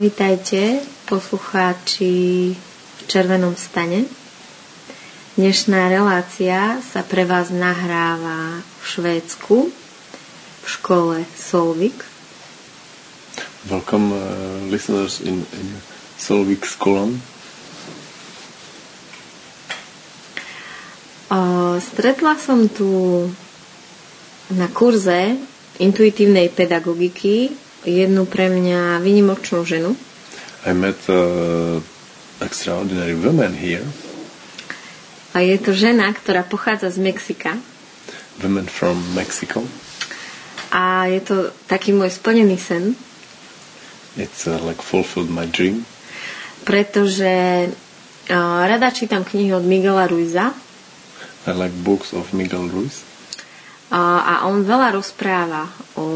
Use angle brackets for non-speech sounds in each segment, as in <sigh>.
Vítajte, poslucháči v Červenom stane. Dnešná relácia sa pre vás nahráva v Švédsku, v škole Solvik. Welcome uh, listeners in, in Solvik Skolan. O, stretla som tu na kurze intuitívnej pedagogiky jednu pre mňa vynimočnú ženu. I met uh, extraordinary woman here, A je to žena, ktorá pochádza z Mexika. women from Mexico. A je to taký môj splnený sen, It's uh, like fulfilled my dream pretože uh, rada čítam knihy od Miguela Ruiza I like books of Miguel Ruiz. A, on veľa rozpráva o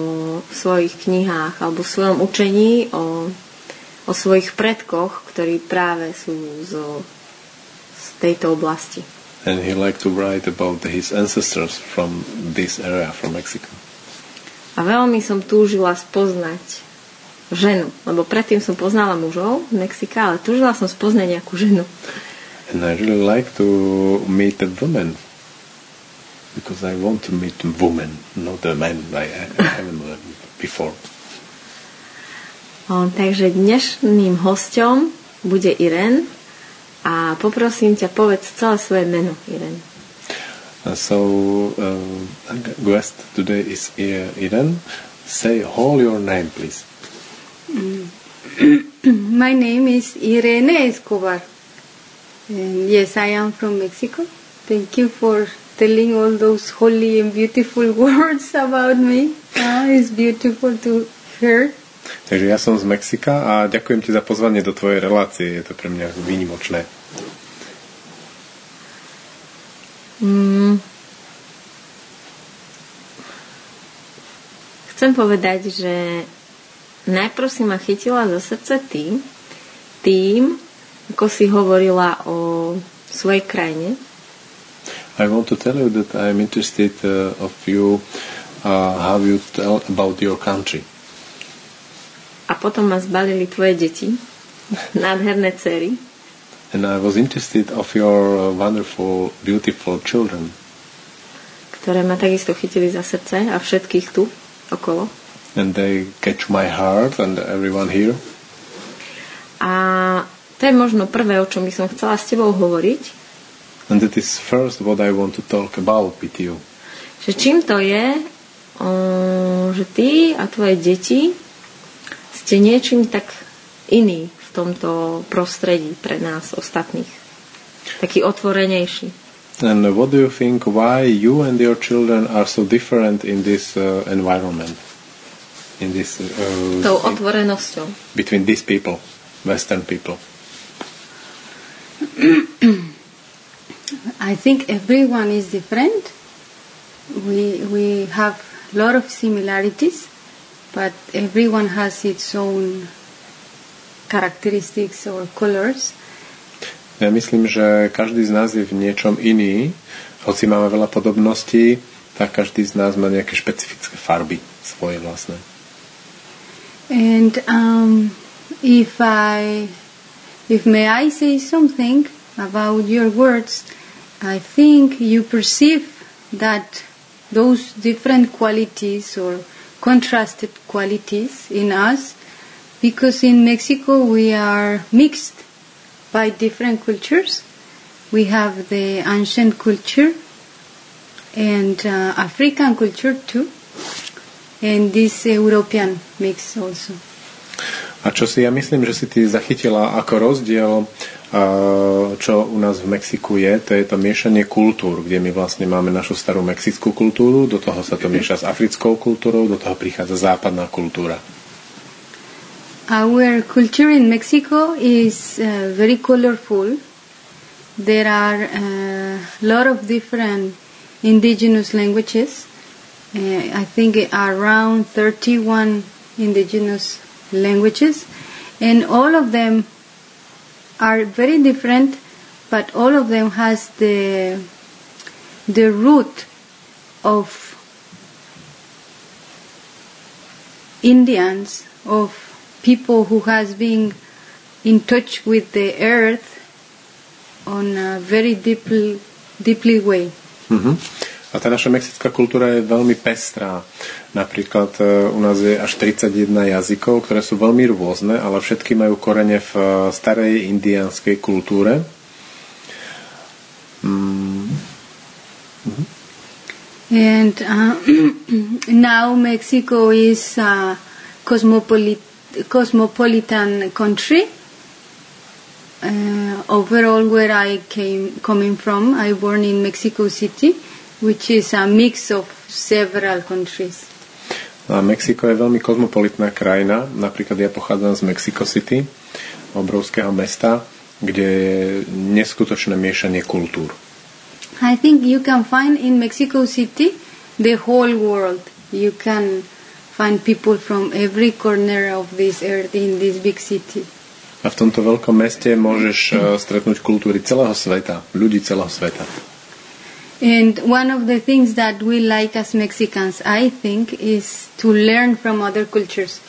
svojich knihách alebo svojom učení, o, o svojich predkoch, ktorí práve sú zo, z tejto oblasti. And he liked to write about his ancestors from this area, from Mexico. A veľmi som túžila spoznať ženu, lebo predtým som poznala mužov z Mexika, ale túžila som spoznať nejakú ženu. And I really like to meet a woman because I want to meet a woman, not a man. I, I haven't met before. O, takže dnešným hostom bude Irene a poprosím ťa, povedz celé svoje meno, Irene. Uh, so, uh, guest today is I- Irene. Say all your name, please. <clears throat> My name is Irene Escobar. And yes, I am from Mexico. Thank you for telling all those holy and beautiful <laughs> words about me. Ah, it's beautiful to hear. Takže ja som z Mexika a ďakujem ti za pozvanie do tvojej relácie. Je to pre mňa výnimočné. Mm. Chcem povedať, že najprv si ma chytila za srdce tým, tým, ako si hovorila o svojej krajine, I want to tell you that I am interested uh, of you uh, how you tell about your country. a potom ma zbalili tvoje deti, <laughs> nádherné cery, And I was interested of your uh, wonderful, beautiful children. ktoré ma takisto chytili za srdce a všetkých tu okolo. And they catch my heart and everyone here. A to je možno prvé, o čom by som chcela s tebou hovoriť, And that is first what I want to talk about with you. že čím to je, o, že ty a tvoje deti ste niečím tak iný v tomto prostredí pre nás ostatných. Taký otvorenejší. And what do you think why you and your children are so different in this uh, environment? In this uh, Tou otvorenosťou. between these people, Western people. <clears throat> I think everyone is different. We we have a lot of similarities, but everyone has its own characteristics or colors. Ja myslím, že každý z nás je v niečom iný. Hoci máme veľa podobností, tak každý z nás má nejaké špecifické farby svoje vlastné. And um, if I, if may I say something about your words, I think you perceive that those different qualities or contrasted qualities in us, because in Mexico we are mixed by different cultures. We have the ancient culture and uh, African culture too and this European mix also. A čo si ja myslím, že si ty zachytila ako rozdiel, čo u nás v Mexiku je, to je to miešanie kultúr, kde my vlastne máme našu starú mexickú kultúru, do toho sa to mieša s africkou kultúrou, do toho prichádza západná kultúra. Our culture in Mexico is uh, very colorful. There are a lot of different indigenous languages. Uh, I think around 31 indigenous languages, and all of them are very different, but all of them has the the root of Indians of people who has been in touch with the earth on a very deeply, deeply way. Uh-huh. A tá naša mexická kultúra je veľmi pestrá. Napríklad e, u nás je až 31 jazykov, ktoré sú veľmi rôzne, ale všetky majú korene v e, starej indiánskej kultúre. Mm. Mm-hmm. And uh, <clears throat> now Mexico is a cosmopolit- cosmopolitan country. Uh, overall, where I came coming from, I born in Mexico City, which is a mix of several countries. A Mexiko je veľmi kozmopolitná krajina. Napríklad ja pochádzam z Mexico City, obrovského mesta, kde je neskutočné miešanie kultúr. I think you can find in Mexico City the whole world. You can find people from every corner of this earth in this big city. A v tomto veľkom meste môžeš uh, stretnúť kultúry celého sveta, ľudí celého sveta. And one of the things that we like as Mexicans, I think, is to learn from other cultures.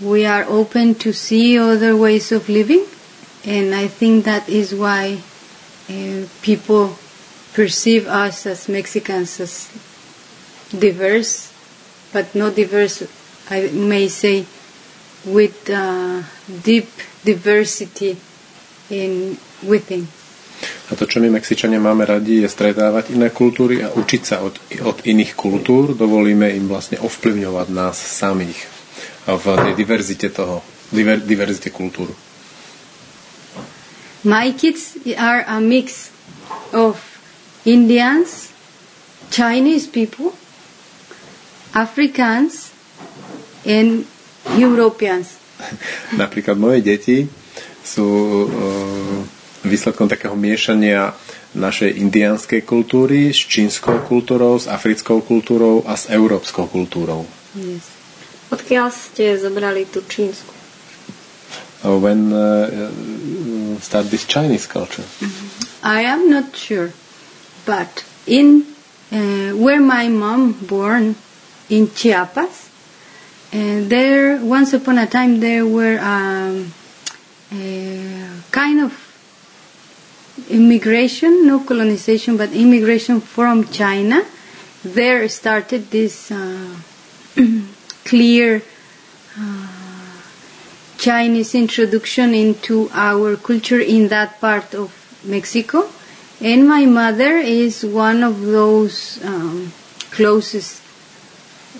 We are open to see other ways of living, and I think that is why uh, people perceive us as Mexicans as diverse, but not diverse, I may say, with uh, deep diversity in within. A to, čo my Mexičania máme radi, je stretávať iné kultúry a učiť sa od, od iných kultúr. Dovolíme im vlastne ovplyvňovať nás samých v tej diverzite toho, diver, diverzite kultúr. My kids are a mix of Indians, Chinese people, Africans, and Europeans. <laughs> Napríklad moje deti sú uh, výsledkom takého miešania našej indianskej kultúry s čínskou kultúrou, s africkou kultúrou a s európskou kultúrou. Yes. Odkiaľ ste zobrali tú čínsku? Uh, when uh, start this Chinese culture? I am not sure, but in uh, where my mom born in Chiapas, uh, there once upon a time there were um, uh, kind of immigration, no colonization, but immigration from China. There started this uh, <clears throat> clear uh, Chinese introduction into our culture in that part of Mexico. And my mother is one of those um, closest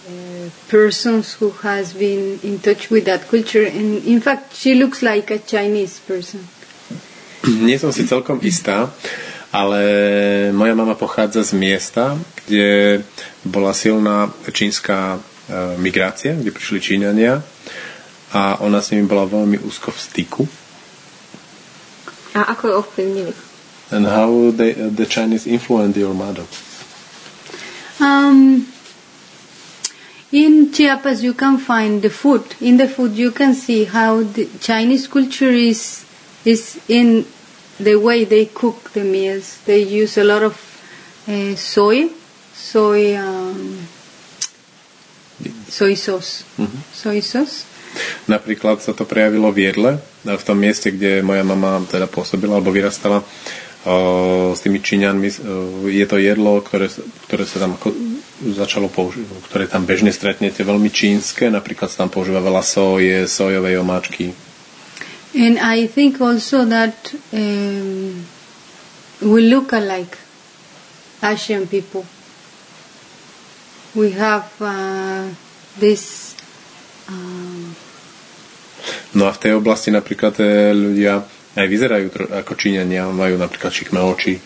uh, persons who has been in touch with that culture. And in fact, she looks like a Chinese person. <clears throat> Nie som si celkom istá, ale moja mama pochádza z miesta, kde bola silná čínska e, migrácia, kde prišli Číňania a ona s nimi bola veľmi úzko v styku. A ako ju ovplyvnili? And how they, the Chinese influenced your mother? Um, in Chiapas, you can find the food. In the food, you can see how the Chinese culture is is in the way they cook the meals. They use a lot of uh, soy, soy, um, soy sauce, Mhm. soy sauce. Napríklad sa to prejavilo v jedle, v tom mieste, kde moja mama teda pôsobila alebo vyrastala o, s tými Číňanmi. o, Je to jedlo, ktoré, ktoré sa tam začalo používať, ktoré tam bežne stretnete, veľmi čínske, napríklad sa tam používa veľa soje, sojovej omáčky. And I think also that um, we look alike, Asian people. We have uh, this. Um, No a v tej oblasti napríklad e, ľudia aj vyzerajú ako Číňania, majú napríklad šikmé oči.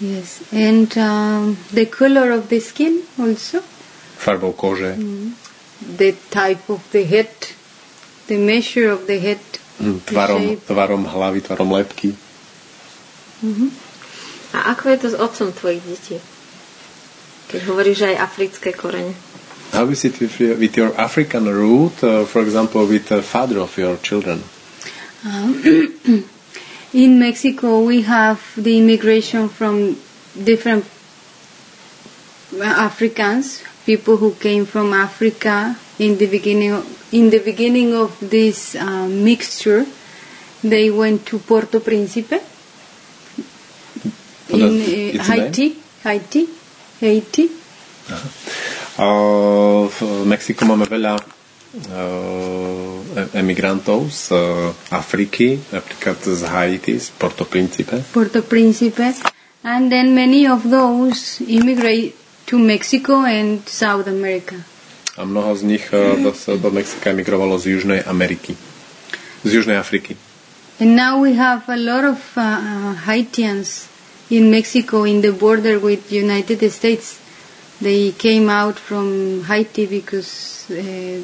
yes, and um, the color of the skin also, farbou kože, the type of the head, the measure of the head, mm, the tvarom, tvarom hlavy, tvarom lepky. A ako je to s otcom tvojich detí? Keď hovoríš aj africké korene. How is it with, your- with your African root, uh, for example, with the father of your children? Um, <clears throat> in Mexico, we have the immigration from different Africans, people who came from Africa in the beginning in the beginning of this uh, mixture, they went to Puerto Príncipe in uh? Haiti, Haiti, Haiti. A v Mexiku máme veľa emigrantov z Afriky, napríklad z Haiti, z Porto Principe. Puerto Príncipe, and then many of those immigrate to Mexico and South America. A mnoho z nich e, do, Mexika emigrovalo z Južnej Ameriky. Z Južnej Afriky. And now we have a lot of uh, Haitians in Mexico in the border with United States. They came out from Haiti because uh,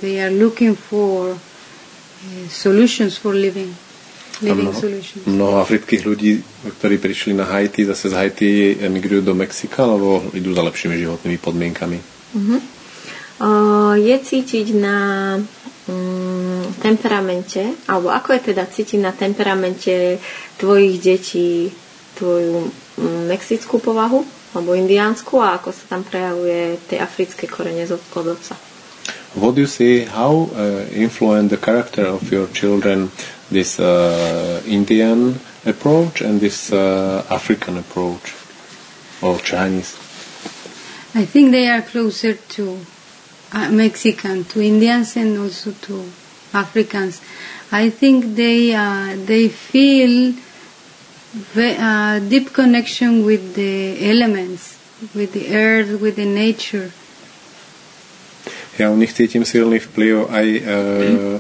they are looking for uh, solutions for living, living mnoho, solutions. mnoho afrických ľudí, ktorí prišli na Haiti, zase z Haiti emigrujú do Mexika, alebo idú za lepšími životnými podmienkami. O, je cítiť na mm, temperamente, alebo ako je teda cítiť na temperamente tvojich detí tvoju mm, mexickú povahu, alebo indiánsku a ako sa tam prejavuje tie africké korene z od od otca. What do you see? How uh, influence the character of your children this uh, Indian approach and this uh, African approach, or Chinese? I think they are closer to uh, Mexican, to Indians, and also to Africans. I think they uh, they feel ve- uh, deep connection with the elements, with the earth, with the nature. Ja u nich cítim silný vplyv aj uh,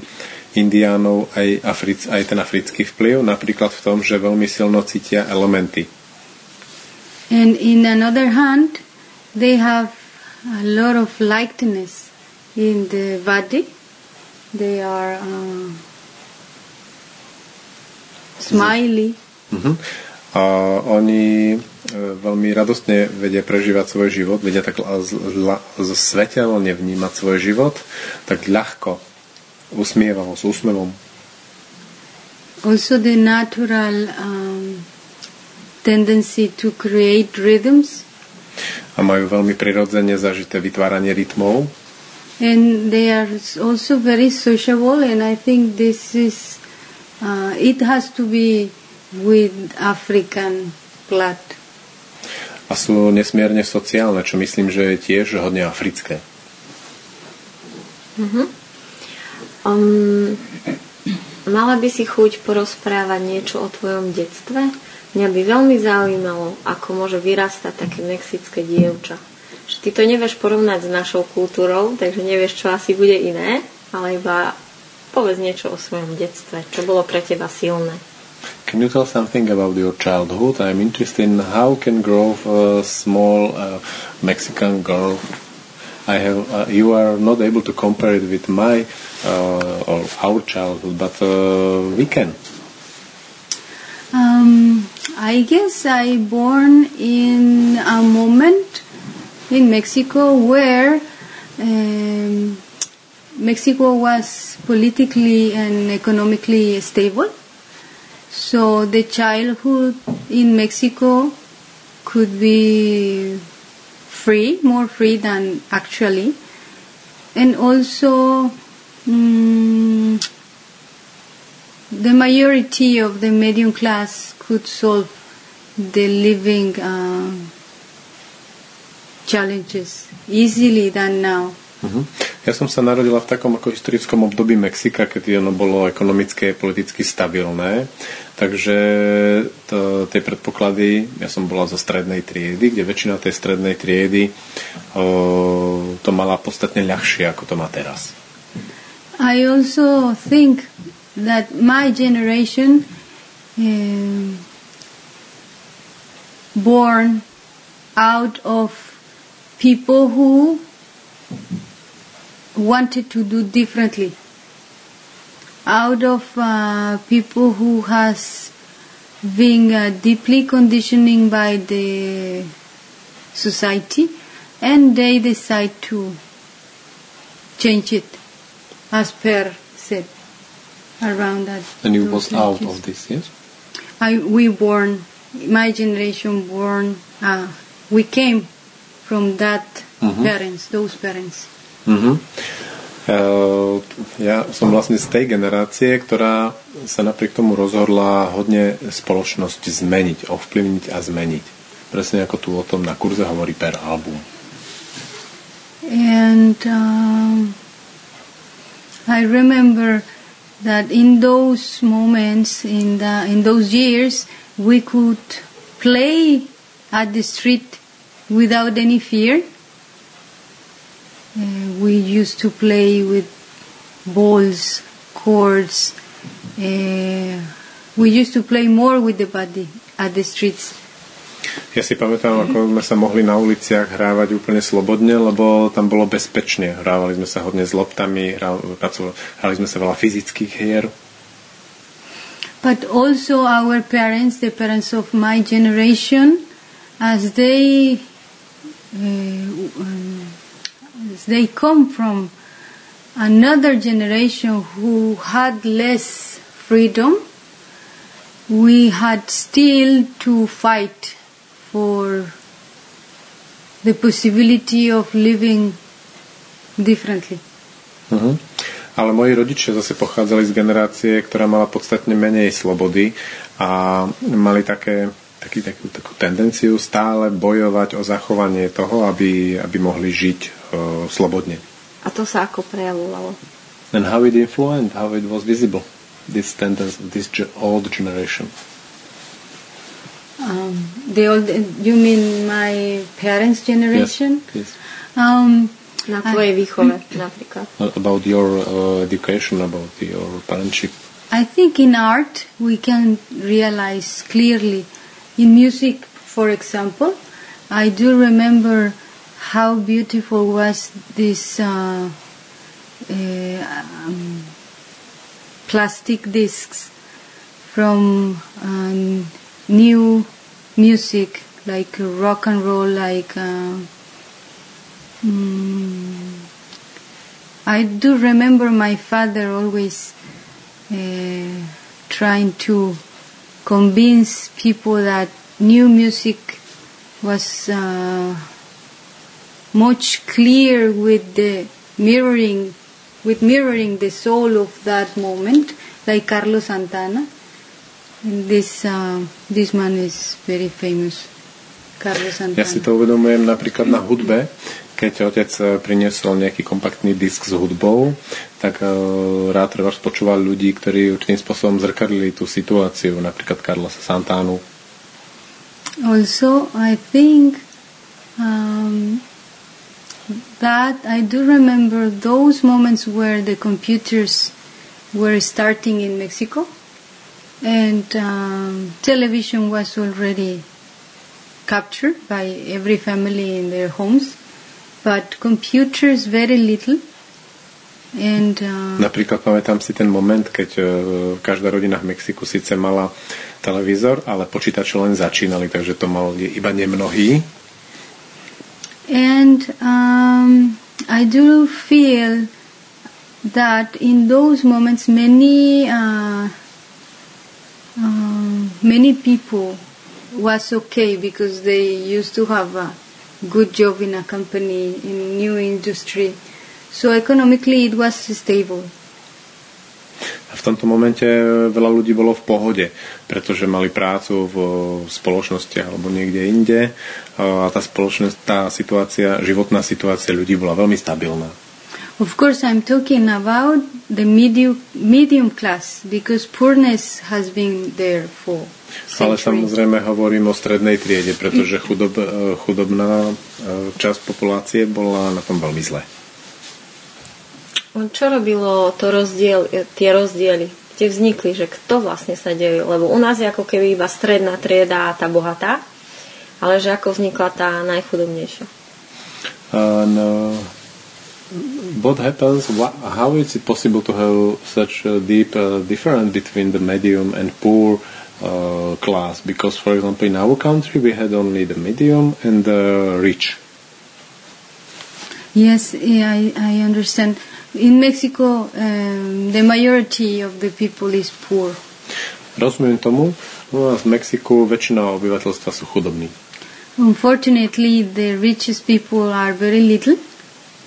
Indiánov, aj, Afric, aj ten africký vplyv, napríklad v tom, že veľmi silno cítia elementy. And in another hand, they have a lot of likeness in the body. They are uh, smiley. Uh-huh. A oni e, veľmi radostne vedia prežívať svoj život, vedia tak la- z- la- z- svetelne vnímať svoj život, tak ľahko, usmievavo, s úsmevom. Also, the natural um, tendency to create rhythms, A majú veľmi prirodzene zažité vytváranie rytmov. And they are also very sociable. And I think this is uh, it has to be with African blood. A sú nesmierne sociálne, čo myslím, že je tiež hodne africké. Um, mala by si chuť porozprávať niečo o tvojom detstve? Mňa by veľmi zaujímalo, ako môže vyrastať také mexické dievča. Že ty to nevieš porovnať s našou kultúrou, takže nevieš, čo asi bude iné, ale iba povedz niečo o svojom detstve, čo bolo pre teba silné. Can you tell something about your childhood? I'm interested in how can grow a small uh, Mexican girl. I have. Uh, you are not able to compare it with my uh, or our childhood, but uh, we can. Um, I guess I born in a moment in Mexico where um, Mexico was politically and economically stable. So the childhood in Mexico could be free, more free than actually, and also. mm the majority of the medium class could solve the living uh, challenges easily than now. Uh-huh. Ja som sa narodila v takom ako historickom období Mexika, keď ono bolo ekonomicky a politicky stabilné. Takže to, tie predpoklady, ja som bola zo strednej triedy, kde väčšina tej strednej triedy o, to mala podstatne ľahšie, ako to má teraz. I also think that my generation, um, born out of people who wanted to do differently, out of uh, people who has been uh, deeply conditioning by the society, and they decide to change it, as Per said around that. And you was out of this, yes? I we born my generation born uh, we came from that Mhm. parents those parents. Uh-huh. ja som vlastne z tej generácie, ktorá sa napriek tomu rozhodla hodne spoločnosť zmeniť, ovplyvniť a zmeniť. Presne ako tu o tom na kurze hovorí per album. And um, I remember that in those moments, in the in those years, we could play at the street without any fear uh, we used to play with balls, cords. Uh, we used to play more with the body at the streets. Ja si pamätám, ako sme sa mohli na uliciach hrávať úplne slobodne, lebo tam bolo bezpečne. Hrávali sme sa hodne s loptami, hrali sme sa veľa fyzických hier. But also our parents, the parents of my generation, as they They come from another generation who had less freedom. We had still to fight for the possibility of living differently. Uh-huh. Ale moji rodičia zase pochádzali z generácie, ktorá mala podstatne menej slobody a mali také, taký, takú, takú tendenciu stále bojovať o zachovanie toho, aby, aby mohli žiť uh, slobodne. A to sa ako prejavovalo? And how it influenced, how it was visible, this tendency, this old generation. Um, the old, you mean my parents' generation? Yes. yes. Um, Na tvojej výchove <clears throat> napríklad. About your uh, education, about your parentship. I think in art we can realize clearly. In music, for example, I do remember how beautiful was this uh, uh, um, plastic discs from um, new music like rock and roll like uh, mm, I do remember my father always uh, trying to convince people that new music was uh, much clear with the mirroring with mirroring the soul of that moment like Carlos Santana. And this uh, this man is very famous Carlos Santana Ja si to uvedomujem napríklad na hudbe keď otec eh, priniesol nejaký kompaktný disk s hudbou, tak uh, rád treba počúval ľudí, ktorí určitým spôsobom zrkadlili tú situáciu, napríklad Carlosa Santánu. Also, I think um, that I do remember those moments where the computers were starting in Mexico and um, television was already captured by every family in their homes, but computers very little. And, uh, Napríklad pamätám si ten moment, keď uh, každá rodina v Mexiku síce mala televízor, ale počítače len začínali, takže to mal iba nemnohí. And um, I do feel that in those moments, many uh, uh, many people was okay because they used to have a good job in a company in new industry. So economically, it was stable. v tomto momente veľa ľudí bolo v pohode, pretože mali prácu v spoločnosti alebo niekde inde a tá spoločnosť, tá situácia, životná situácia ľudí bola veľmi stabilná. Of course, I'm talking about the medium, medium class because poorness has been there for centuries. Ale samozrejme hovorím o strednej triede, pretože chudob, chudobná časť populácie bola na tom veľmi zle. Čo robilo to rozdiel, tie rozdiely? Kde vznikli, že kto vlastne sa deje? Lebo u nás je ako keby iba stredná trieda a tá bohatá, ale že ako vznikla tá najchudobnejšia? Uh, no. What happens? How is it possible to have such a deep uh, difference between the medium and poor uh, class? Because, for example, in our country we had only the medium and the rich. Yes, yeah, I, I understand. In Mexico, um, the majority of the people is poor. Rozumiem tomu. U nás v Mexiku väčšina obyvateľstva sú chudobní. Unfortunately, the richest people are very little,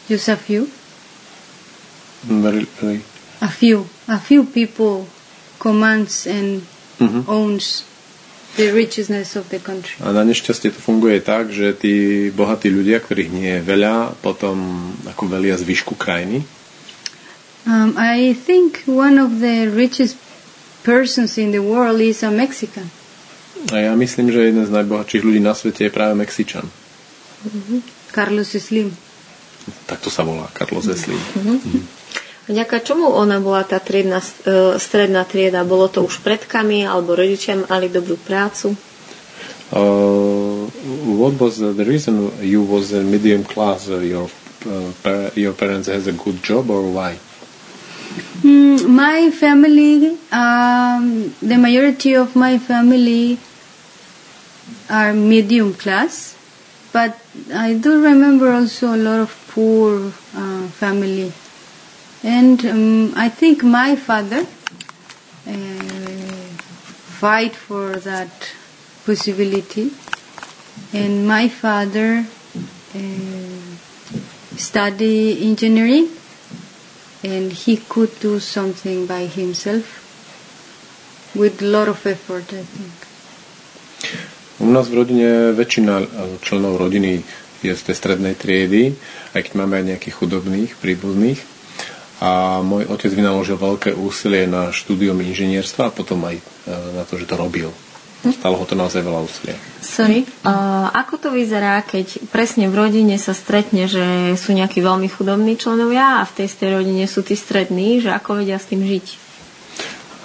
just a few. Very, very. A few, a few people commands and Mhm. owns the richness of the country. A na nešťastie to funguje tak, že tí bohatí ľudia, ktorých nie je veľa, potom ako velia zvyšku krajiny. Um, I think one of the richest persons in the world is a Mexican. A ja myslím, že jeden z najbohatších ľudí na svete je práve Mexičan. Carlos Slim. Tak to sa volá, Carlos Slim. Vďaka čomu ona bola tá triedna, e, stredná trieda? Bolo to už predkami, alebo rodičia mali dobrú prácu? Uh, what was the reason you was a medium class? Uh, your uh, your parents has a good job or why? Mm, my family, um, the majority of my family are medium class, but I do remember also a lot of poor uh, family. And um, I think my father uh, fight for that possibility, and my father uh, study engineering and he could do something by himself with a lot of effort, I think. U nás v rodine väčšina eh, členov rodiny je z tej strednej triedy, aj keď máme aj nejakých chudobných, príbuzných. A môj otec vynaložil veľké úsilie na štúdium inžinierstva a potom aj eh, na to, že to robil. Stalo ho to naozaj veľa úsilia. Sorry. Uh, ako to vyzerá, keď presne v rodine sa stretne, že sú nejakí veľmi chudobní členovia a v tej rodine sú tí strední, že ako vedia s tým žiť?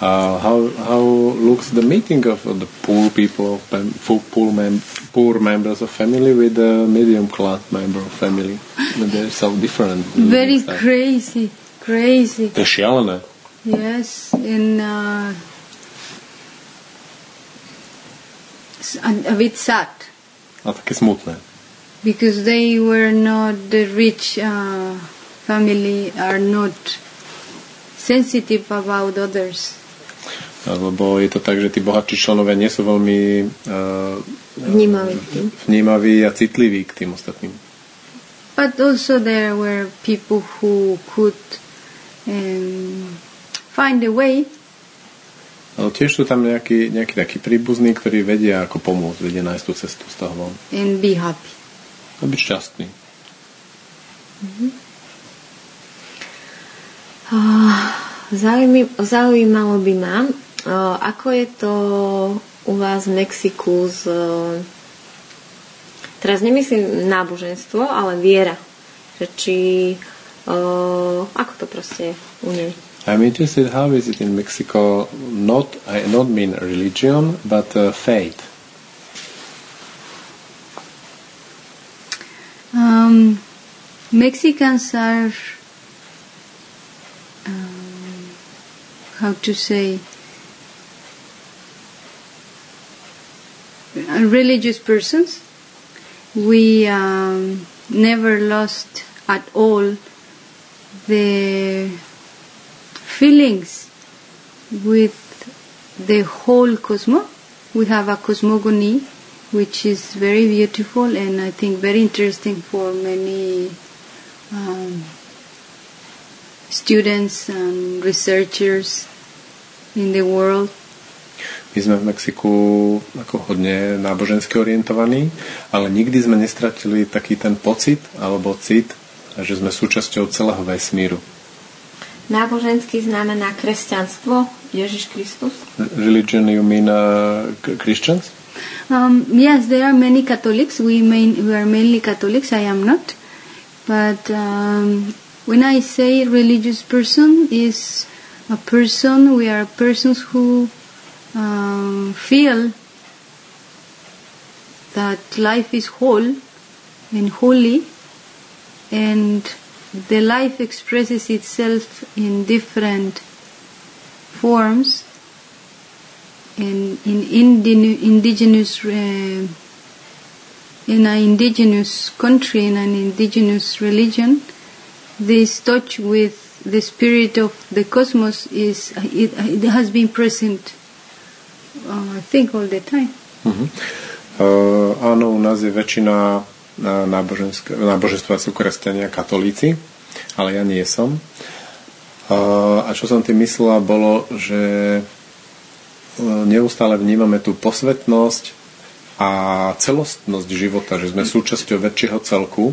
Uh, how how looks the meeting of the poor people, poor poor, mem- poor members of family with the medium class member of family? They're so different. Very crazy, crazy. To je šialené. Yes, and uh, a bit sad A také smutné. because they were not the rich uh, family are not sensitive about others. Lebo je to tak, že tí bohatší členovia nie sú veľmi uh, Vnímaví vnímaví a citliví k tým ostatným. But also there were people who could um, find a way Ale tiež sú tam nejakí, nejakí takí príbuzní, ktorí vedia, ako pomôcť, vedia nájsť tú cestu z toho von. and be happy. A byť šťastný. Zaujími, zaujímalo by ma, uh, ako je to u vás v Mexiku. Uh, teraz nemyslím náboženstvo, ale viera. Že či... Uh, ako to proste je u nej? I'm interested how is it in Mexico not I not mean religion but uh, faith. Um, Mexicans are, um, how to say, religious persons. We um, never lost at all the feelings with the whole cosmos. We have a cosmogony which is very beautiful and I think very interesting for many um, students and researchers in the world. My sme v Mexiku ako hodne nábožensky orientovaní, ale nikdy sme nestratili taký ten pocit alebo cit, že sme súčasťou celého vesmíru. Náboženský znamená kresťanstvo, Ježiš Kristus. Religion, you mean uh, Christians? Um, yes, there are many Catholics. We main, we are mainly Catholics. I am not, but um, when I say religious person is a person. We are persons who um, feel that life is whole and holy, and the life expresses itself in different forms in in indinu- indigenous uh, in an indigenous country in an indigenous religion this touch with the spirit of the cosmos is it, it has been present uh, think all the time Uh-huh. Uh, áno, u nás je väčšina uh, náboženstva sú kresťania katolíci, ale ja nie som. A čo som tým myslela, bolo, že e, neustále vnímame tú posvetnosť a celostnosť života, že sme súčasťou väčšieho celku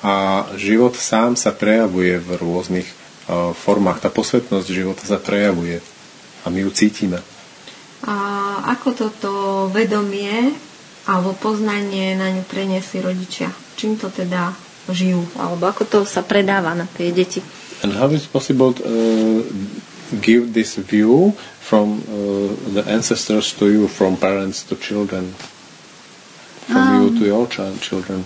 a život sám sa prejavuje v rôznych uh, formách. Tá posvetnosť života sa prejavuje a my ju cítime. A ako toto vedomie alebo poznanie na ňu preniesli rodičia? Čím to teda žijú? Alebo ako to sa predáva na tie deti? And how is possible to uh, give this view from uh, the ancestors to you, from parents to children, from um, you to your child, children?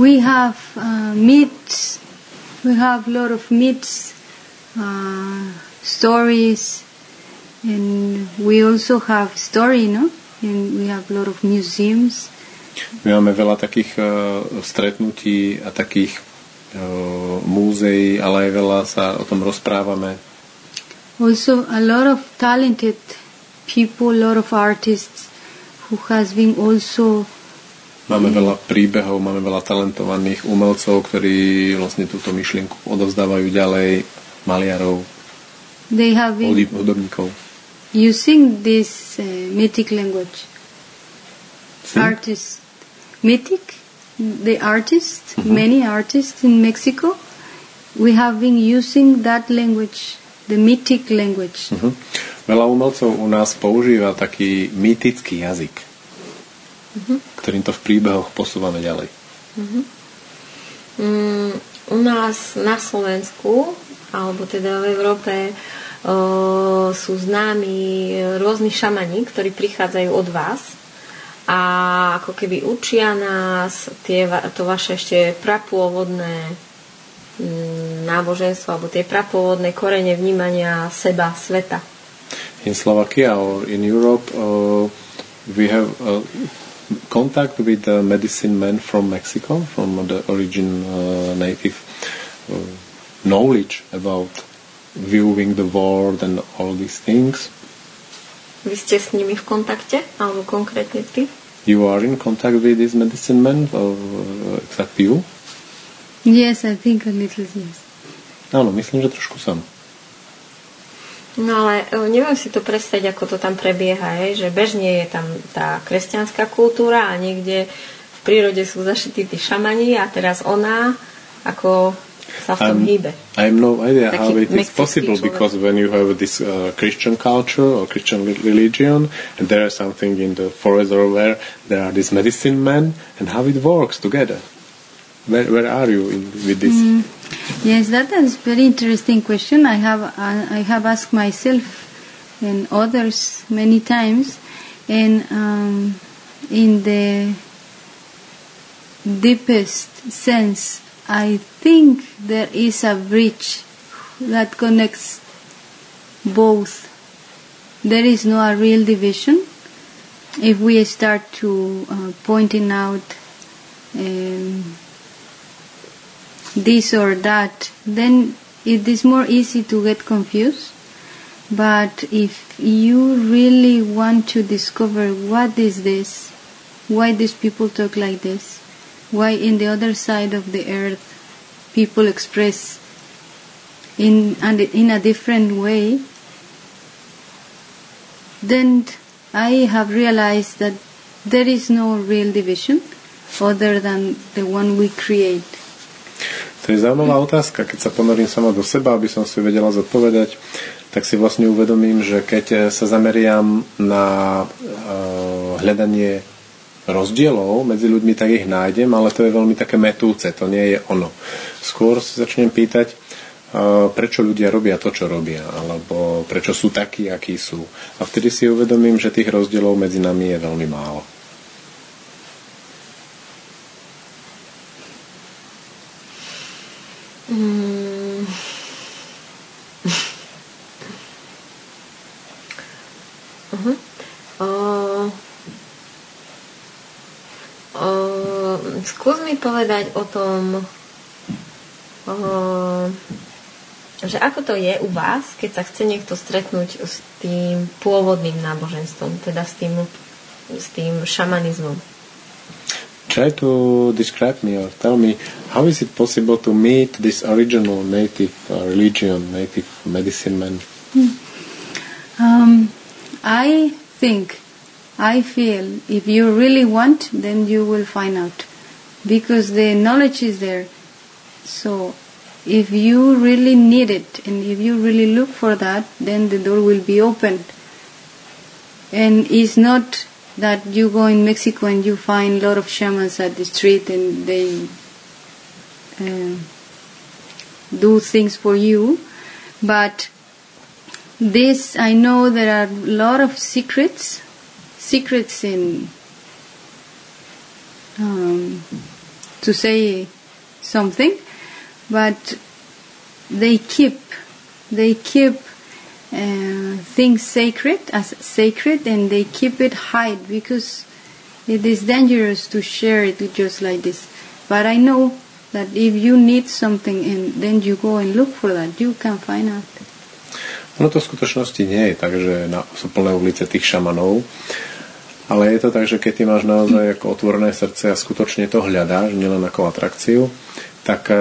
We have uh, myths. We have a lot of myths, uh, stories, and we also have story, no? And we have a lot of museums. My máme veľa takých uh, stretnutí a takých uh, múzeí, ale aj veľa sa o tom rozprávame. Also a lot of talented people, a lot of artists who has been also Máme veľa príbehov, máme veľa talentovaných umelcov, ktorí vlastne túto myšlienku odovzdávajú ďalej, maliarov, They have been hudobníkov. Using this uh, mythic language. See? Artists. Mythic? The artists, Mhm. many artists in Mexico, we have been using that language, the mythic language. Uh-huh. Veľa umelcov u nás používa taký mýtický jazyk, Mhm. ktorým to v príbehoch posúvame ďalej. Mm, u nás na Slovensku, alebo teda v Európe, sú známi rôzni šamani, ktorí prichádzajú od vás a ako keby učia nás tie, to vaše ešte prapôvodné mm, náboženstvo alebo tie prapôvodné korene vnímania seba, sveta. In Slovakia or in Europe, uh, we have uh, contact with the medicine men from Mexico, from the origin uh, native uh, knowledge about viewing the world and all these things. Vy ste s nimi v kontakte? Alebo konkrétne ty? You are in contact with these medicine men, or uh, except you? Yes, I think a little yes. Áno, myslím, že trošku som. No ale e, neviem si to predstaviť, ako to tam prebieha, hej, že bežne je tam tá kresťanská kultúra a niekde v prírode sú zašití tí šamani a teraz ona ako sa v tom I'm- have no idea Taký how it is possible because when you have this uh, Christian culture or Christian re- religion, and there is something in the forest or where there are these medicine men, and how it works together. Where, where are you in, with this? Yes, that is very interesting question. I have uh, I have asked myself and others many times, and um, in the deepest sense, I think there is a bridge that connects both. There is no a real division. If we start to uh, pointing out. Um, this or that, then it is more easy to get confused. But if you really want to discover what is this, why these people talk like this, why in the other side of the earth people express in in a different way, then I have realized that there is no real division other than the one we create. To je zaujímavá otázka. Keď sa ponorím sama do seba, aby som si vedela zodpovedať, tak si vlastne uvedomím, že keď sa zameriam na uh, hľadanie rozdielov medzi ľuďmi, tak ich nájdem, ale to je veľmi také metúce, to nie je ono. Skôr si začnem pýtať, uh, prečo ľudia robia to, čo robia, alebo prečo sú takí, akí sú. A vtedy si uvedomím, že tých rozdielov medzi nami je veľmi málo. Mm. Skús mi povedať o tom, o, že ako to je u vás, keď sa chce niekto stretnúť s tým pôvodným náboženstvom, teda s tým, s tým šamanizmom. Try to describe me or tell me how is it possible to meet this original native uh, religion, native medicine man? Um, I think, I feel, if you really want, then you will find out, because the knowledge is there. So, if you really need it and if you really look for that, then the door will be opened. And it's not that you go in Mexico and you find a lot of shamans at the street and they uh, do things for you, but this I know there are a lot of secrets, secrets in um, to say something, but they keep they keep uh, things sacred as sacred and they keep it hide because it is dangerous to share it just like this. But I know that if you need something and then you go and look for that, you can find out. Ono to v skutočnosti nie je tak, že na, plné ulice tých šamanov, ale je to tak, že keď ty máš naozaj ako otvorené srdce a skutočne to hľadáš, nielen ako atrakciu, tak e,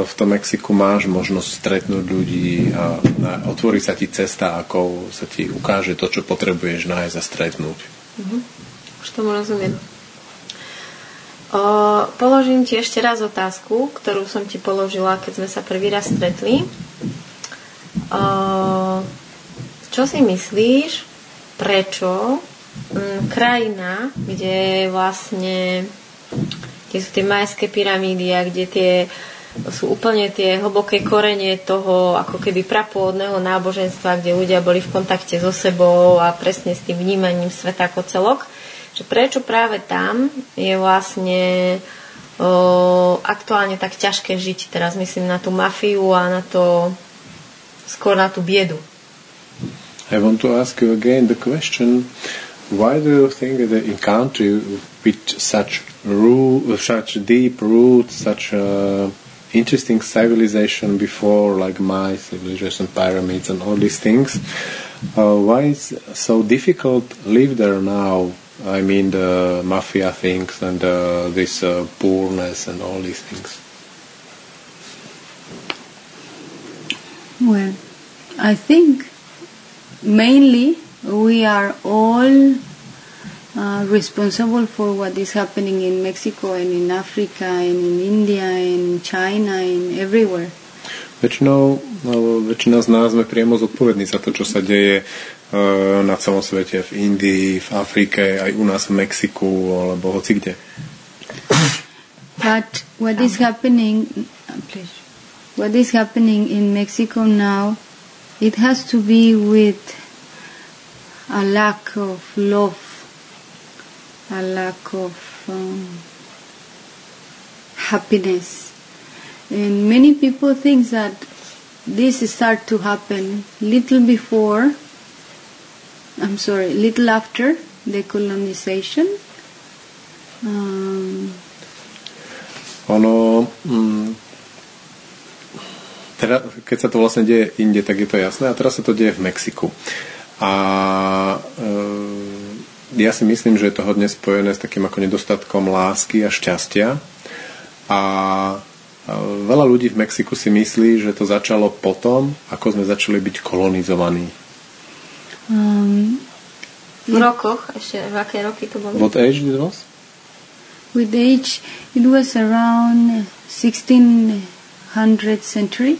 v tom Mexiku máš možnosť stretnúť ľudí a, otvorí sa ti cesta, ako sa ti ukáže to, čo potrebuješ nájsť a stretnúť. Mhm. Už tomu rozumiem. O, položím ti ešte raz otázku, ktorú som ti položila, keď sme sa prvý raz stretli. O, čo si myslíš, prečo krajina, kde vlastne kde sú tie majské pyramídy a kde tie sú úplne tie hlboké korenie toho ako keby prapôvodného náboženstva, kde ľudia boli v kontakte so sebou a presne s tým vnímaním sveta ako celok, že prečo práve tam je vlastne o, aktuálne tak ťažké žiť. Teraz myslím na tú mafiu a na to skôr na tú biedu. I want to ask you again the question, why do you think that in country with such root, such deep roots, such uh, interesting civilization before, like my civilization, pyramids, and all these things, uh, why is so difficult live there now? I mean, the mafia things and uh, this uh, poorness and all these things. Well, I think mainly we are all uh, responsible for what is happening in Mexico and in Africa and in India and in China and everywhere. Väčšinou, no, väčšina z nás sme priamo zodpovední za to, čo sa deje uh, na celom svete, v Indii, v Afrike, aj u nás v Mexiku, alebo hoci kde. But what is happening, please, what is happening in Mexico now, it has to be with a lack of love, a lack of um, happiness. And many people think that this start to happen little before, I'm sorry, little after the colonization. Um, Ono, mm, teda, keď sa to vlastne deje inde, tak je to jasné. A teraz sa to deje v Mexiku. A e, ja si myslím, že je to hodne spojené s takým ako nedostatkom lásky a šťastia. A veľa ľudí v Mexiku si myslí, že to začalo potom, ako sme začali byť kolonizovaní. um, V rokoch, ešte v aké roky to boli? What age it was? with age, it was around 1600 century.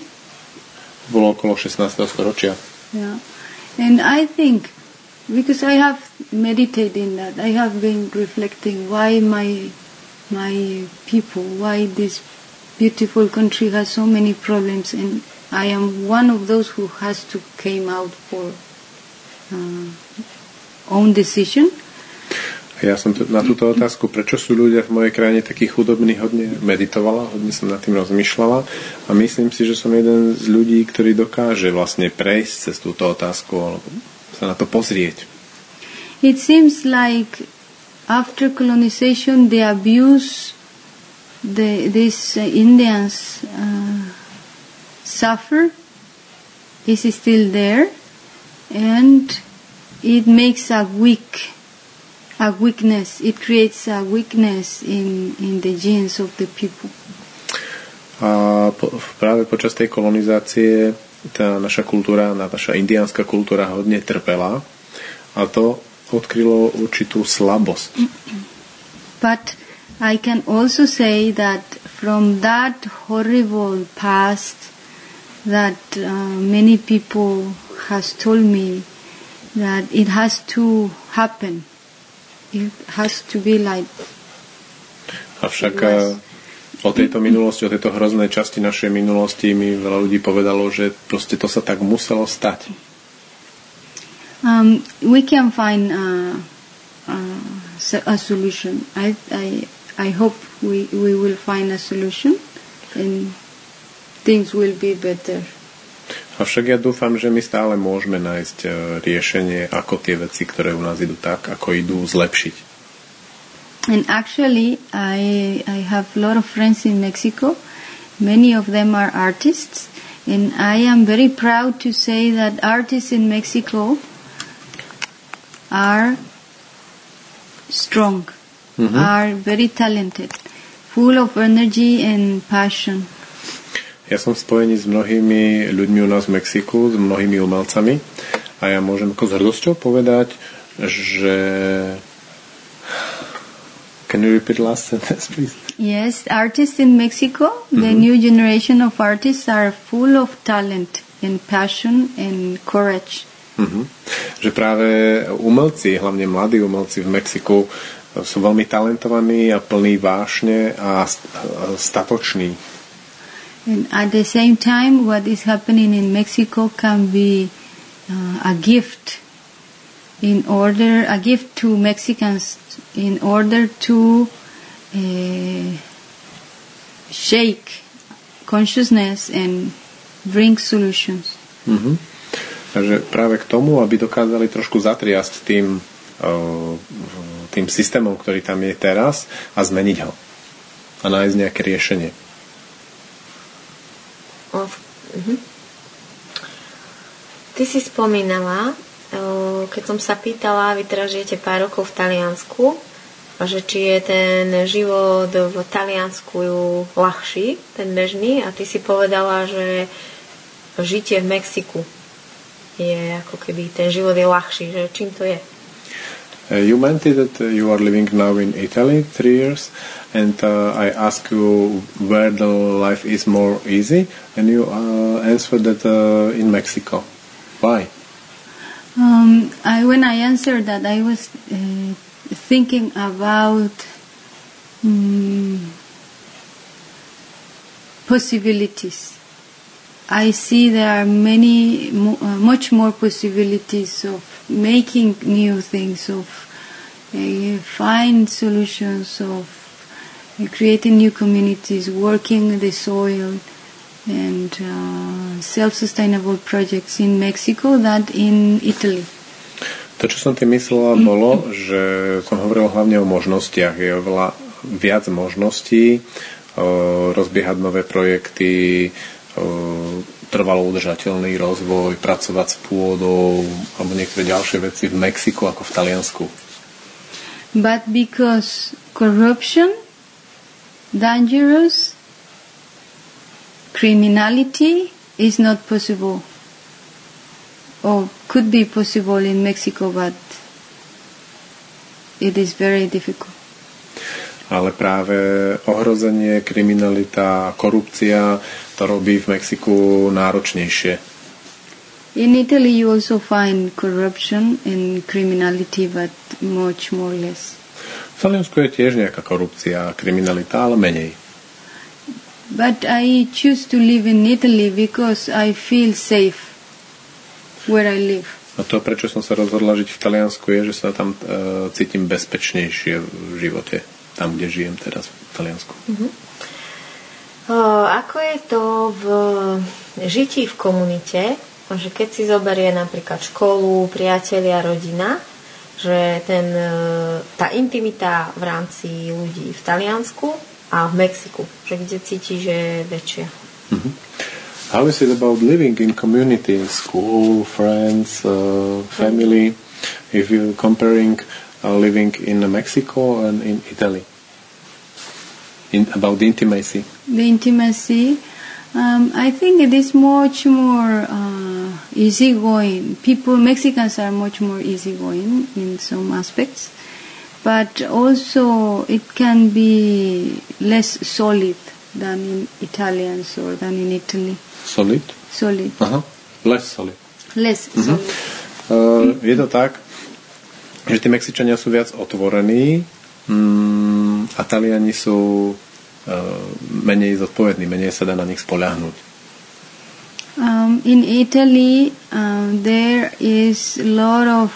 Bolo okolo 16. storočia. Yeah. And I think, because I have meditated in that, I have been reflecting why my my people, why this beautiful country has so many problems, and I am one of those who has to came out for uh, own decision. Ja som tu, na túto otázku, prečo sú ľudia v mojej krajine takí chudobní, hodne meditovala, hodne som nad tým rozmýšľala a myslím si, že som jeden z ľudí, ktorý dokáže vlastne prejsť cez túto otázku alebo sa na to pozrieť. It seems like after colonization, the abuse the, these uh, Indians uh, suffer. Is still there, and it makes a weak a weakness. It creates a weakness in, in the genes of the people. A po, práve počas tej kolonizácie tá naša kultúra, naša indiánska kultúra hodne trpela a to odkrylo určitú slabosť. But I can also say that from that horrible past that uh, many people has told me that it has to happen. It has to be like Avšak uh, o tejto minulosti, o tejto hroznej časti našej minulosti mi veľa ľudí povedalo, že proste to sa tak muselo stať. um, we can find uh, uh, s- a solution. I, I, I hope we, we will find a solution and things will be better. Avšak ja dúfam, že my stále môžeme nájsť uh, riešenie, ako tie veci, ktoré u nás idú tak, ako idú, zlepšiť. And actually, I, I have a lot of friends in Mexico. Many of them are artists. And I am very proud to say that artists in Mexico are strong, are very talented, full of energy and passion. Ja som v spojení s mnohými ľuďmi u nás v Mexiku, s mnohými umelcami a ja môžem ako s hrdosťou povedať, že... Can you repeat last sentence, please? Yes, artists in Mexico, the new generation of artists are full of talent and passion and courage. Mhm. Že práve umelci, hlavne mladí umelci v Mexiku, sú veľmi talentovaní a plní vášne a statoční. And at the same time, what is happening in Mexico can be uh, a gift in order, a gift to Mexicans in order to uh, shake consciousness and bring solutions. Mhm. Takže práve k tomu, aby dokázali trošku zatriasť tým, uh, tým systémom, ktorý tam je teraz a zmeniť ho. A nájsť nejaké riešenie. O, mhm. Ty si spomínala, o, keď som sa pýtala, vy teraz žijete pár rokov v Taliansku, že či je ten život v Taliansku ľahší, ten bežný, a ty si povedala, že žitie v Mexiku je ako keby ten život je ľahší, že čím to je? Uh, you mentioned that uh, you are living now in Italy three years, and uh, I ask you where the life is more easy, and you answered that in Mexico. Why? Um, I, when I answered that, I was uh, thinking about mm, possibilities. I see there are many, uh, much more possibilities of making new things, of uh, find solutions, of uh, creating new communities, working the soil, and uh, self-sustainable projects in Mexico than in Italy. To, čo som tým myslela, bolo, že som hovoril hlavne o možnostiach. Je oveľa viac možností rozbiehať nové projekty, trvalo udržateľný rozvoj, pracovať s pôdou alebo niektoré ďalšie veci v Mexiku ako v Taliansku. But because corruption, dangerous, criminality is not possible or could be possible in Mexico, but it is very difficult. Ale práve ohrozenie, kriminalita, korupcia to robí v Mexiku náročnejšie. In Italy, you also find corruption and criminality, but much more less. V Taliansku je tiež nejaká korupcia a kriminalita, ale menej. But I choose to live in Italy because I feel safe where I live. A to, prečo som sa rozhodla žiť v Taliansku, je, že sa tam e, cítim bezpečnejšie v živote, tam, kde žijem teraz v Taliansku. O, ako je to v žití v komunite, že keď si zoberie napríklad školu, priatelia, rodina, že ten, e, tá intimita v rámci ľudí v Taliansku a v Mexiku, že kde cíti, že je väčšia. How is it about living in community, school, friends, uh, family? If you're comparing uh, living in Mexico and in Italy? In, about the intimacy. The intimacy, um, I think it is much more uh, easygoing. People, Mexicans are much more easygoing in some aspects, but also it can be less solid than in Italians or than in Italy. Solid? Solid. Aha, less solid. Less solid. Uh, je to tak, že tí Mexičania sú viac otvorení a Taliani sú uh, menej zodpovední, menej sa dá na nich spoľahnúť. Um, in Italy, um, there is a lot of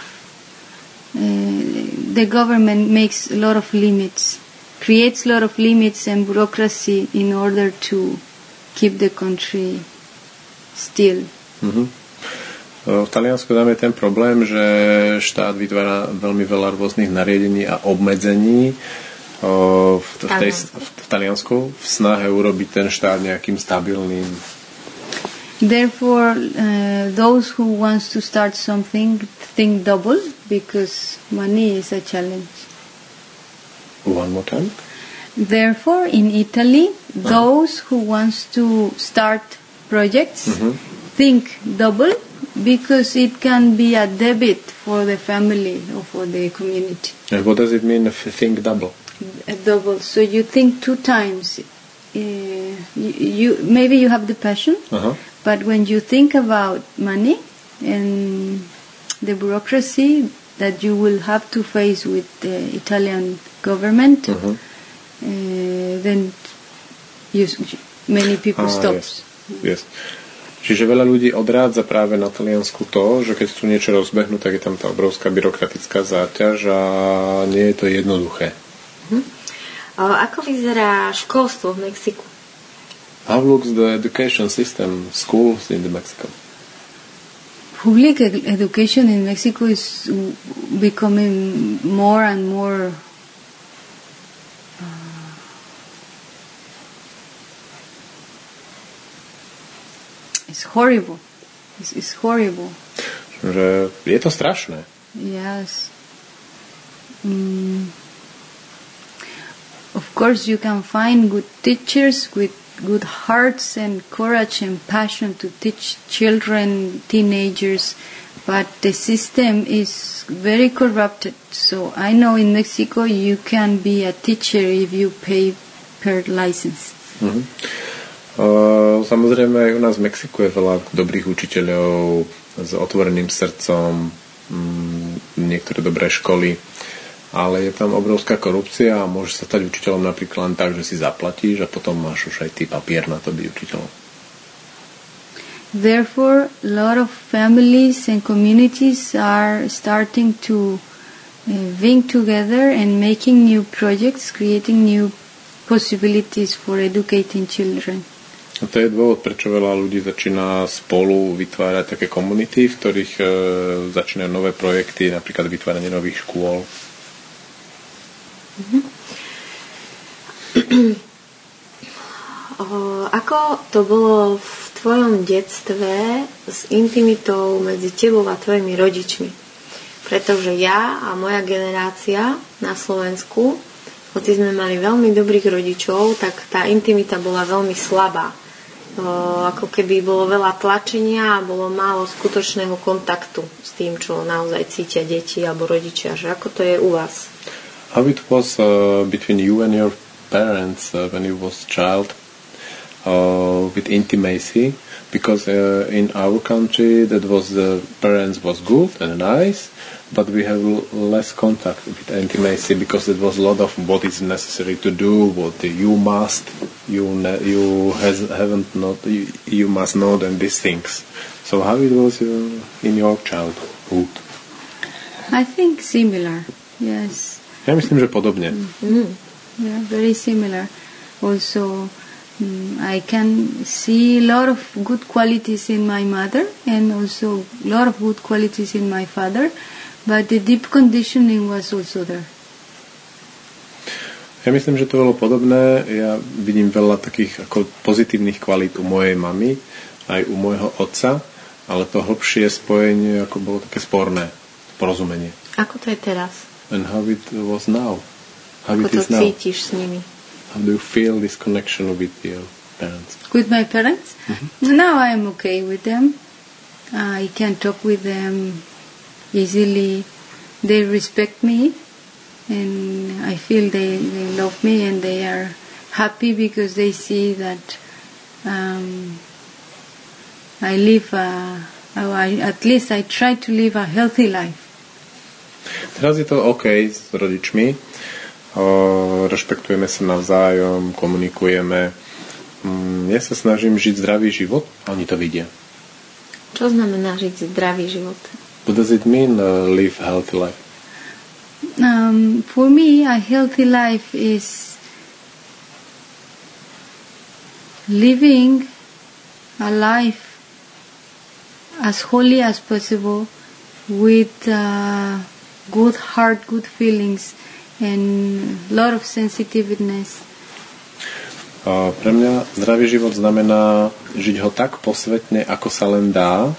uh, the government makes a lot of limits, creates a lot of limits and bureaucracy in order to keep the country still. Mhm. V Taliansku tam je ten problém, že štát vytvára veľmi veľa rôznych nariadení a obmedzení v, v, tej, v Taliansku v snahe urobiť ten štát nejakým stabilným. Therefore, uh, those who wants to start something think double because money is a challenge. One more time. Therefore, in Italy, those who wants to start projects Mhm. think double because it can be a debit for the family or for the community. And what does it mean if you think double? A double. So you think two times. Uh, you, you maybe you have the passion, Aha. but when you think about money and the bureaucracy that you will have to face with the Italian government, Mhm. uh, then you, many people Ah, stops. Yes. Čiže veľa ľudí odrádza práve na Taliansku to, že keď chcú niečo rozbehnúť, tak je tam tá obrovská byrokratická záťaž a nie je to jednoduché. O, Ako vyzerá školstvo v Mexiku? How looks the education system, schools in the Mexico? Public ed- education in Mexico is becoming more and more it's horrible. It's, it's horrible. Že je to strašné. Yes. Mm. Of course, you can find good teachers with good hearts and courage and passion to teach children, teenagers, but the system is very corrupted. So I know in Mexico you can be a teacher if you pay per license. Mhm. Uh, samozrejme aj u nás v Mexiku je veľa dobrých učiteľov s otvoreným srdcom, mm, niektoré dobré školy, ale je tam obrovská korupcia a môže sa stať učiteľom napríklad len tak, že si zaplatíš a potom máš už aj ty papier na to byť učiteľom. Therefore, a lot of families and communities are starting to uh, think together and making new projects, creating new possibilities for educating children. A to je dôvod, prečo veľa ľudí začína spolu vytvárať také komunity, v ktorých e, začínajú nové projekty, napríklad vytváranie nových škôl. <clears throat> O, Ako to bolo v tvojom detstve s intimitou medzi tebou a tvojimi rodičmi? Pretože ja a moja generácia na Slovensku, hoci sme mali veľmi dobrých rodičov, tak tá intimita bola veľmi slabá. Ako keby bolo veľa tlačenia a bolo málo skutočného kontaktu s tým, čo naozaj cítia deti alebo rodičia. Že ako to je u vás? How it was uh, between you and your parents uh, when you was child uh, with intimacy? Because uh, in our country that was the parents was good and nice, but we have less contact with intimacy because it was a lot of what is necessary to do, what you must, you ne- you has, haven't not, you, you must know them these things. So how it was uh, in your childhood? I think similar, yes. Ja myslím, že podobne. Yeah, very similar. Also, mm, I can see a lot of good qualities in my mother and also a lot of good qualities in my father, but the deep conditioning was also there. Ja myslím, že to bolo podobné. Ja vidím veľa takých ako pozitívnych kvalít u mojej mamy, aj u môjho otca, ale to hlbšie spojenie ako bolo také sporné, porozumenie. Ako to je teraz? And how it was now? How Ako it to is now? cítiš s nimi? How do you feel this connection with your parents? With my parents? Now I'm okay with them. I can talk with them easily. They respect me and I feel they, they love me and they are happy because they see that um, I live, a, I, at least I try to live a healthy life. Teraz je to OK s rodičmi. O, rešpektujeme sa navzájom, komunikujeme. Mm, Ja sa snažím žiť zdravý život a oni to vidia. Čo znamená žiť zdravý život? What does it mean uh, live healthy life? Um, for me, a healthy life is living a life as holy as possible with uh, good heart, good feelings, and a lot of sensitiveness. A pre mňa zdravý život znamená žiť ho tak posvetne, ako sa len dá.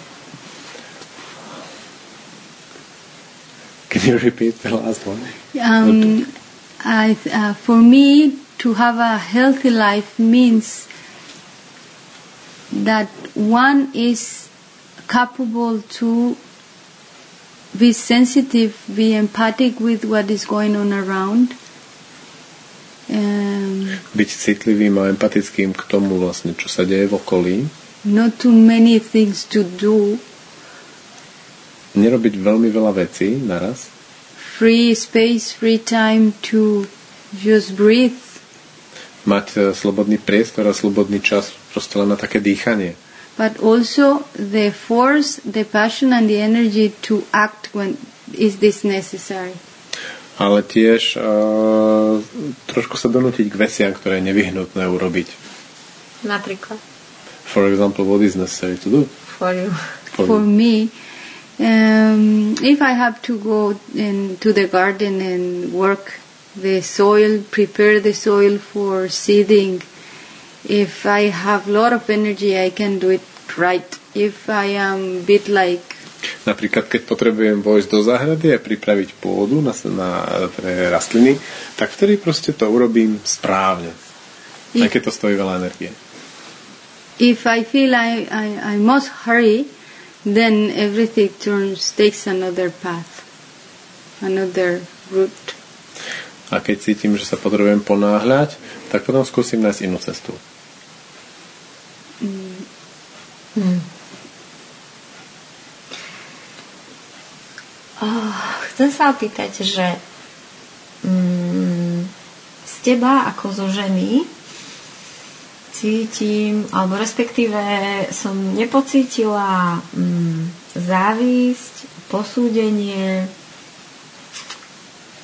You repeat the last one? Um, I, uh, for me, to have a healthy life means that one is capable to be sensitive, be empathic with what is going on around. Um, Byť citlivým a empatickým k tomu vlastne, čo sa deje v okolí. not too many things to do. Nerobiť veľmi veľa vecí naraz. Free space, free time to just breathe. Mať e, slobodný priestor a slobodný čas proste len na také dýchanie. but also the force, the passion, and the energy to act when is this necessary. Ale tiež uh, trošku sa donútiť k veciam, ktoré je nevyhnutné urobiť. Napríklad. For example, what is necessary to do? For you. For For me, um, if I have to go into the garden and work the soil, prepare the soil for seeding, if I have a lot of energy, I can do it right. If I am a bit like Napríklad, keď potrebujem vojsť do záhrady a pripraviť pôdu na, na pre rastliny, tak vtedy proste to urobím správne. Aj keď to stojí veľa energie. if I feel I, I, I must hurry, then everything turns takes another path, another route. A keď cítim, že sa potrebujem ponáhľať, tak potom skúsim nájsť inú cestu. Oh, chcem sa opýtať, že mm, z teba ako zo ženy cítim, alebo respektíve som nepocítila mm, závisť, posúdenie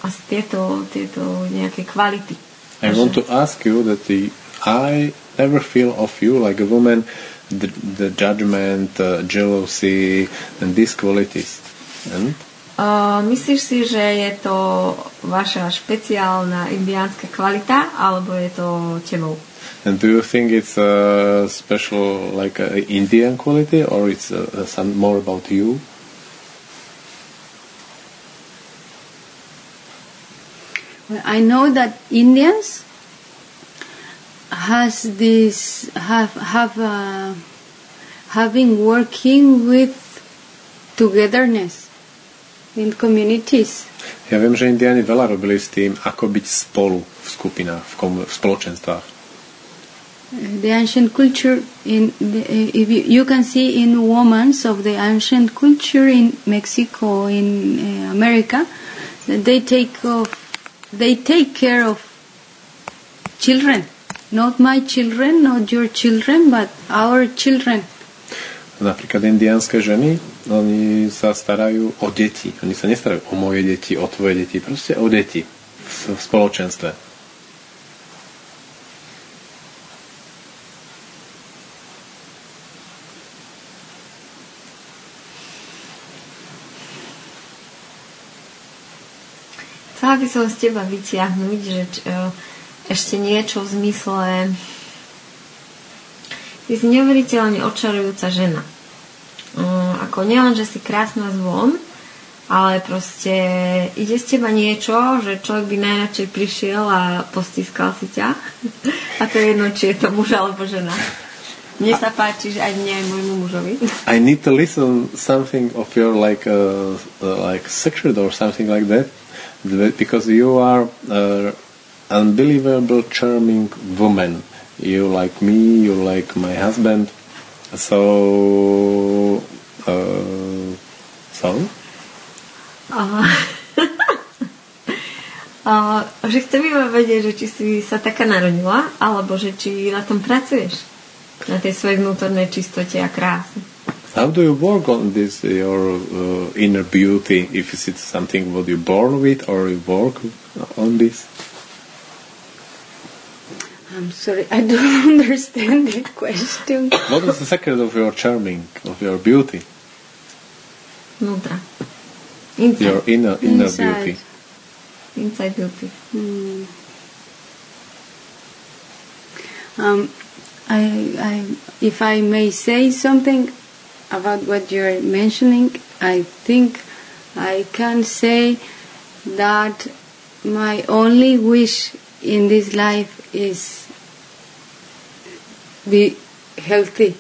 a tieto, tieto nejaké kvality. I want to ask you that the, I never feel of you like a woman the, the judgment, uh, jealousy and these qualities. And Uh, myslíš si, že je to vaša špeciálna indiánska kvalita, alebo je to tebou? And do you think it's a special, like a Indian quality, or it's uh, some more about you? Well, I know that Indians has this have have uh, having working with togetherness in communities. Ja viem, že Indiáni veľa robili s tým, ako byť spolu v skupinách, v, komu- v spoločenstvách. The ancient culture in the, if you, you can see in women's of the ancient culture in Mexico in uh, America that they take of they take care of children not my children not your children but our children Napríklad indiánske ženy, oni sa starajú o deti. Oni sa nestarajú o moje deti, o tvoje deti, proste o deti v, v spoločenstve. Chcela by som z teba vyťahnuť, že č, e, ešte niečo v zmysle ty si neuveriteľne očarujúca žena. E, Ako nielen, že si krásna zvon, ale proste ide z teba niečo, že človek by najradšej prišiel a postískal si ťa. A to je jedno, či je to muž alebo žena. Mne sa páči, že aj mne, aj môjmu mužovi. I need to listen something of your like uh, uh, like secret or something like that because you are uh, unbelievable charming woman. You like me, you like my husband. So uh, so Uh, uh, že chcem iba vedieť, že či si sa taká narodila, alebo že či na tom pracuješ. Na tej svojej vnútornej čistote a kráse. How do you work on this, your uh, inner beauty? If is it something what you're born with or you work on this? I'm sorry, I don't <laughs> understand the question. What is the secret of your charming, of your beauty? Vnútra. Inside. Your inner inner Inside. beauty. Inside beauty. Hmm. Um, I, I, if I may say something about what you're mentioning, I think I can say that my only wish in this life is be healthy,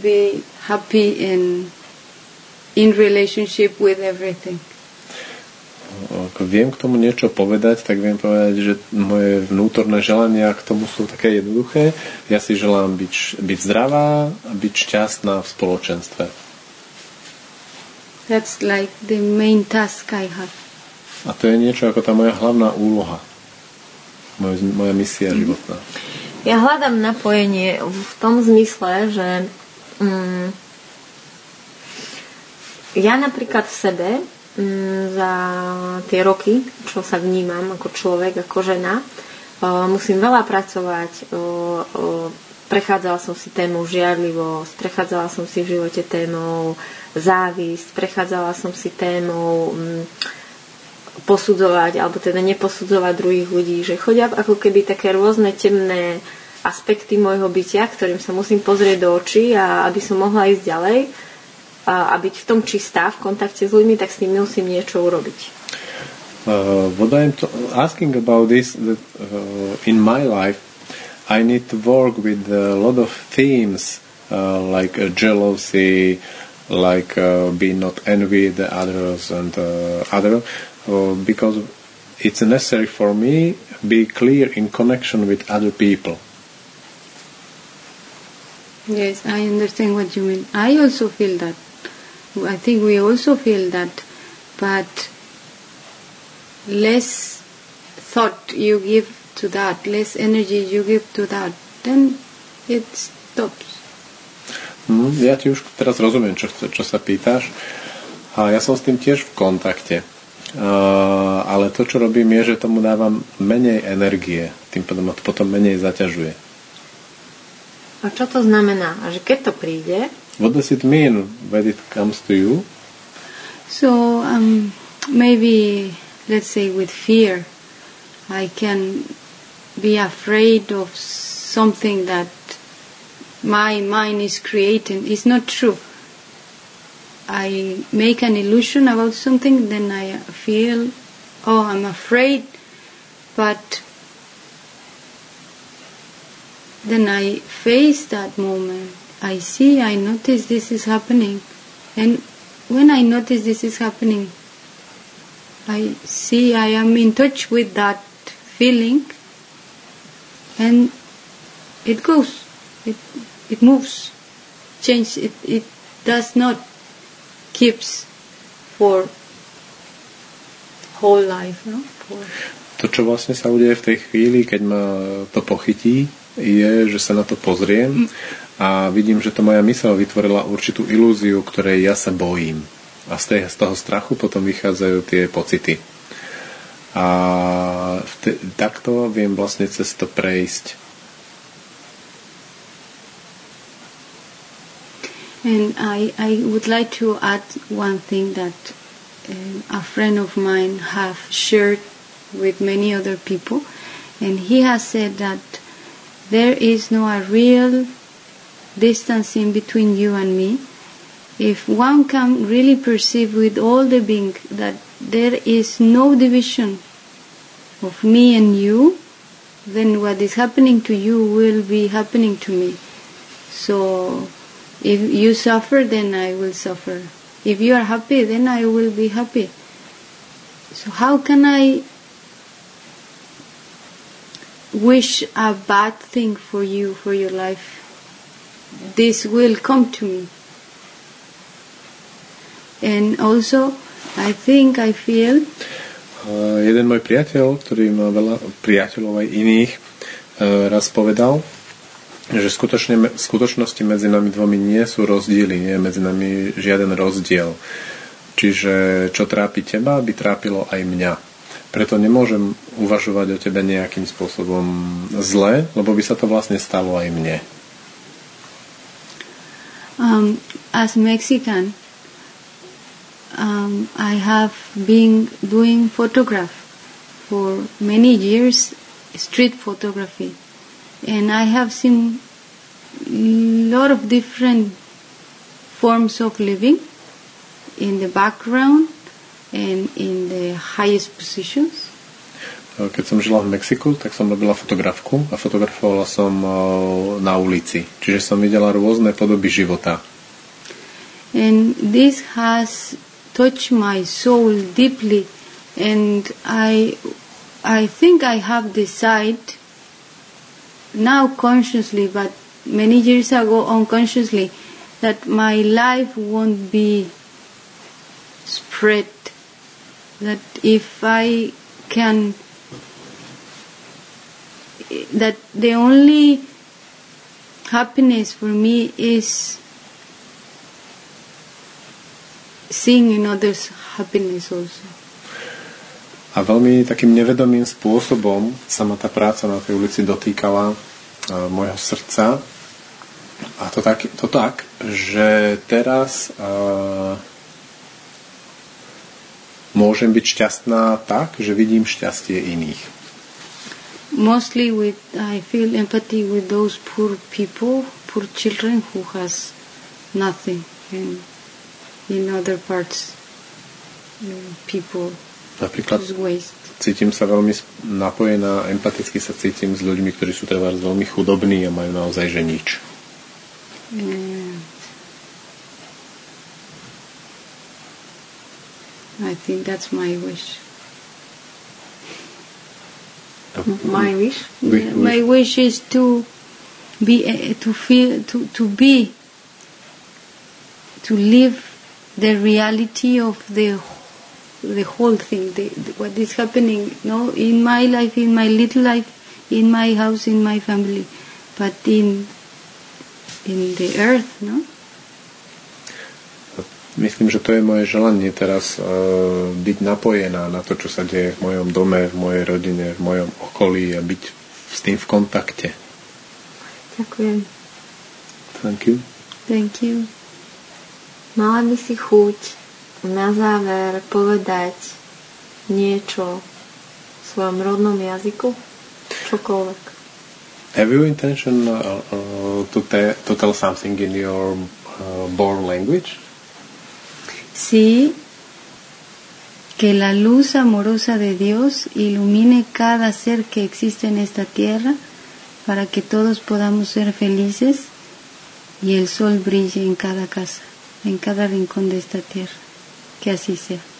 be happy and in relationship with everything. Ak viem k tomu niečo povedať, tak viem povedať, že moje vnútorné želania k tomu sú také jednoduché. Ja si želám byť, byť zdravá a byť šťastná v spoločenstve. That's like the main task I have. A to je niečo ako tá moja hlavná úloha. Moja, moja misia životná. Ja hľadám napojenie v tom zmysle, že mm, ja napríklad v sebe za tie roky, čo sa vnímam ako človek, ako žena, musím veľa pracovať. Prechádzala som si tému žiarlivosť, prechádzala som si v živote témou závisť, prechádzala som si témou mm, posudzovať, alebo teda neposudzovať druhých ľudí, že chodia ako keby také rôzne temné aspekty môjho bytia, ktorým sa musím pozrieť do očí a aby som mohla ísť ďalej a, a byť v tom čistá, v kontakte s ľuďmi, tak s nimi musím niečo urobiť. Uh, what I'm t- asking about is that uh, in my life, I need to work with a lot of themes uh, like uh, jealousy, like uh, be not envy the others and uh, other, uh, because it's necessary for me be clear in connection with other people. Yes, I understand what you mean. I also feel that. I think we also feel that, but less thought you give to that, less energy you give to that, then it stops. Hm, ja ti už teraz rozumiem, čo, čo sa pýtaš. A ja som s tým tiež v kontakte. Uh, ale to, čo robím, je, že tomu dávam menej energie. Tým pádom ma to potom menej zaťažuje. A čo to znamená? A že keď to príde, What does it mean when it comes to you? So um, maybe, let's say, with fear, I can be afraid of something that my mind is creating. It's not true. I make an illusion about something, then I feel, oh, I'm afraid, but then I face that moment. I see, I notice this is happening. And when I notice this is happening, I see I am in touch with that feeling and it goes. It, it moves. Change. It, it does not keeps for whole life. No? For, To, čo vlastne sa udeje v tej chvíli, keď ma to pochytí, je, že sa na to pozriem mm. A vidím, že to moja mysel vytvorila určitú ilúziu, ktorej ja sa bojím. A z, tej, z toho strachu potom vychádzajú tie pocity. A vte, takto viem vlastne cez to prejsť. And I, I would like to add one thing that um, a friend of mine have shared with many other people, and he has said that there is no a real distance in between you and me. if one can really perceive with all the being that there is no division of me and you, then what is happening to you will be happening to me. So if you suffer, then I will suffer. If you are happy, then I will be happy. So how can I wish a bad thing for you, for your life? This will come to me. And also, I think, I feel Uh, jeden môj priateľ, ktorý má veľa priateľov aj iných, uh, raz povedal, že skutočne, v skutočnosti medzi nami dvomi nie sú rozdiely, nie je medzi nami žiaden rozdiel. Čiže čo trápi teba, by trápilo aj mňa. Preto nemôžem uvažovať o tebe nejakým spôsobom zle, lebo by sa to vlastne stalo aj mne. Um, as Mexican, um, I have been doing photograph for many years, street photography, and I have seen lot of different forms of living in the background and in the highest positions. Keď som žila v Mexiku, tak som robila fotografku a fotografovala som uh, na ulici. Čiže som videla rôzne podoby života. And this has touched my soul deeply, and I, I think I have decided now consciously, but many years ago unconsciously, that my life won't be spread. That if I can, that the only happiness for me is seeing in others happiness also. A veľmi takým nevedomým spôsobom sa ma tá práca na tej ulici dotýkala môjho srdca. A to tak, to tak že teraz uh, môžem byť šťastná tak, že vidím šťastie iných. Mostly with I feel empathy with those poor people, poor children who has nothing and in other parts mm, people Napríklad cítim sa veľmi napojená, empaticky sa cítim s ľuďmi, ktorí sú treba veľmi chudobní a majú naozaj že nič. I think that's my wish. My wish. Wi- Yeah, my wish is to be uh, to feel to to be to live the reality of the the whole thing the, the- what is happening no in my life in my little life in my house in my family but in in the earth no Myslím, že to je moje želanie teraz uh, byť napojená na to, čo sa deje v mojom dome, v mojej rodine, v mojom okolí a byť s tým v kontakte. Ďakujem. Thank you. thank you Mala by si chuť na záver povedať niečo v svojom rodnom jazyku? Čokoľvek. Have you intention uh, uh, to, te- to tell something in your uh, born language? Sí, que la luz amorosa de Dios ilumine cada ser que existe en esta tierra para que todos podamos ser felices y el sol brille en cada casa, en cada rincón de esta tierra. Que así sea.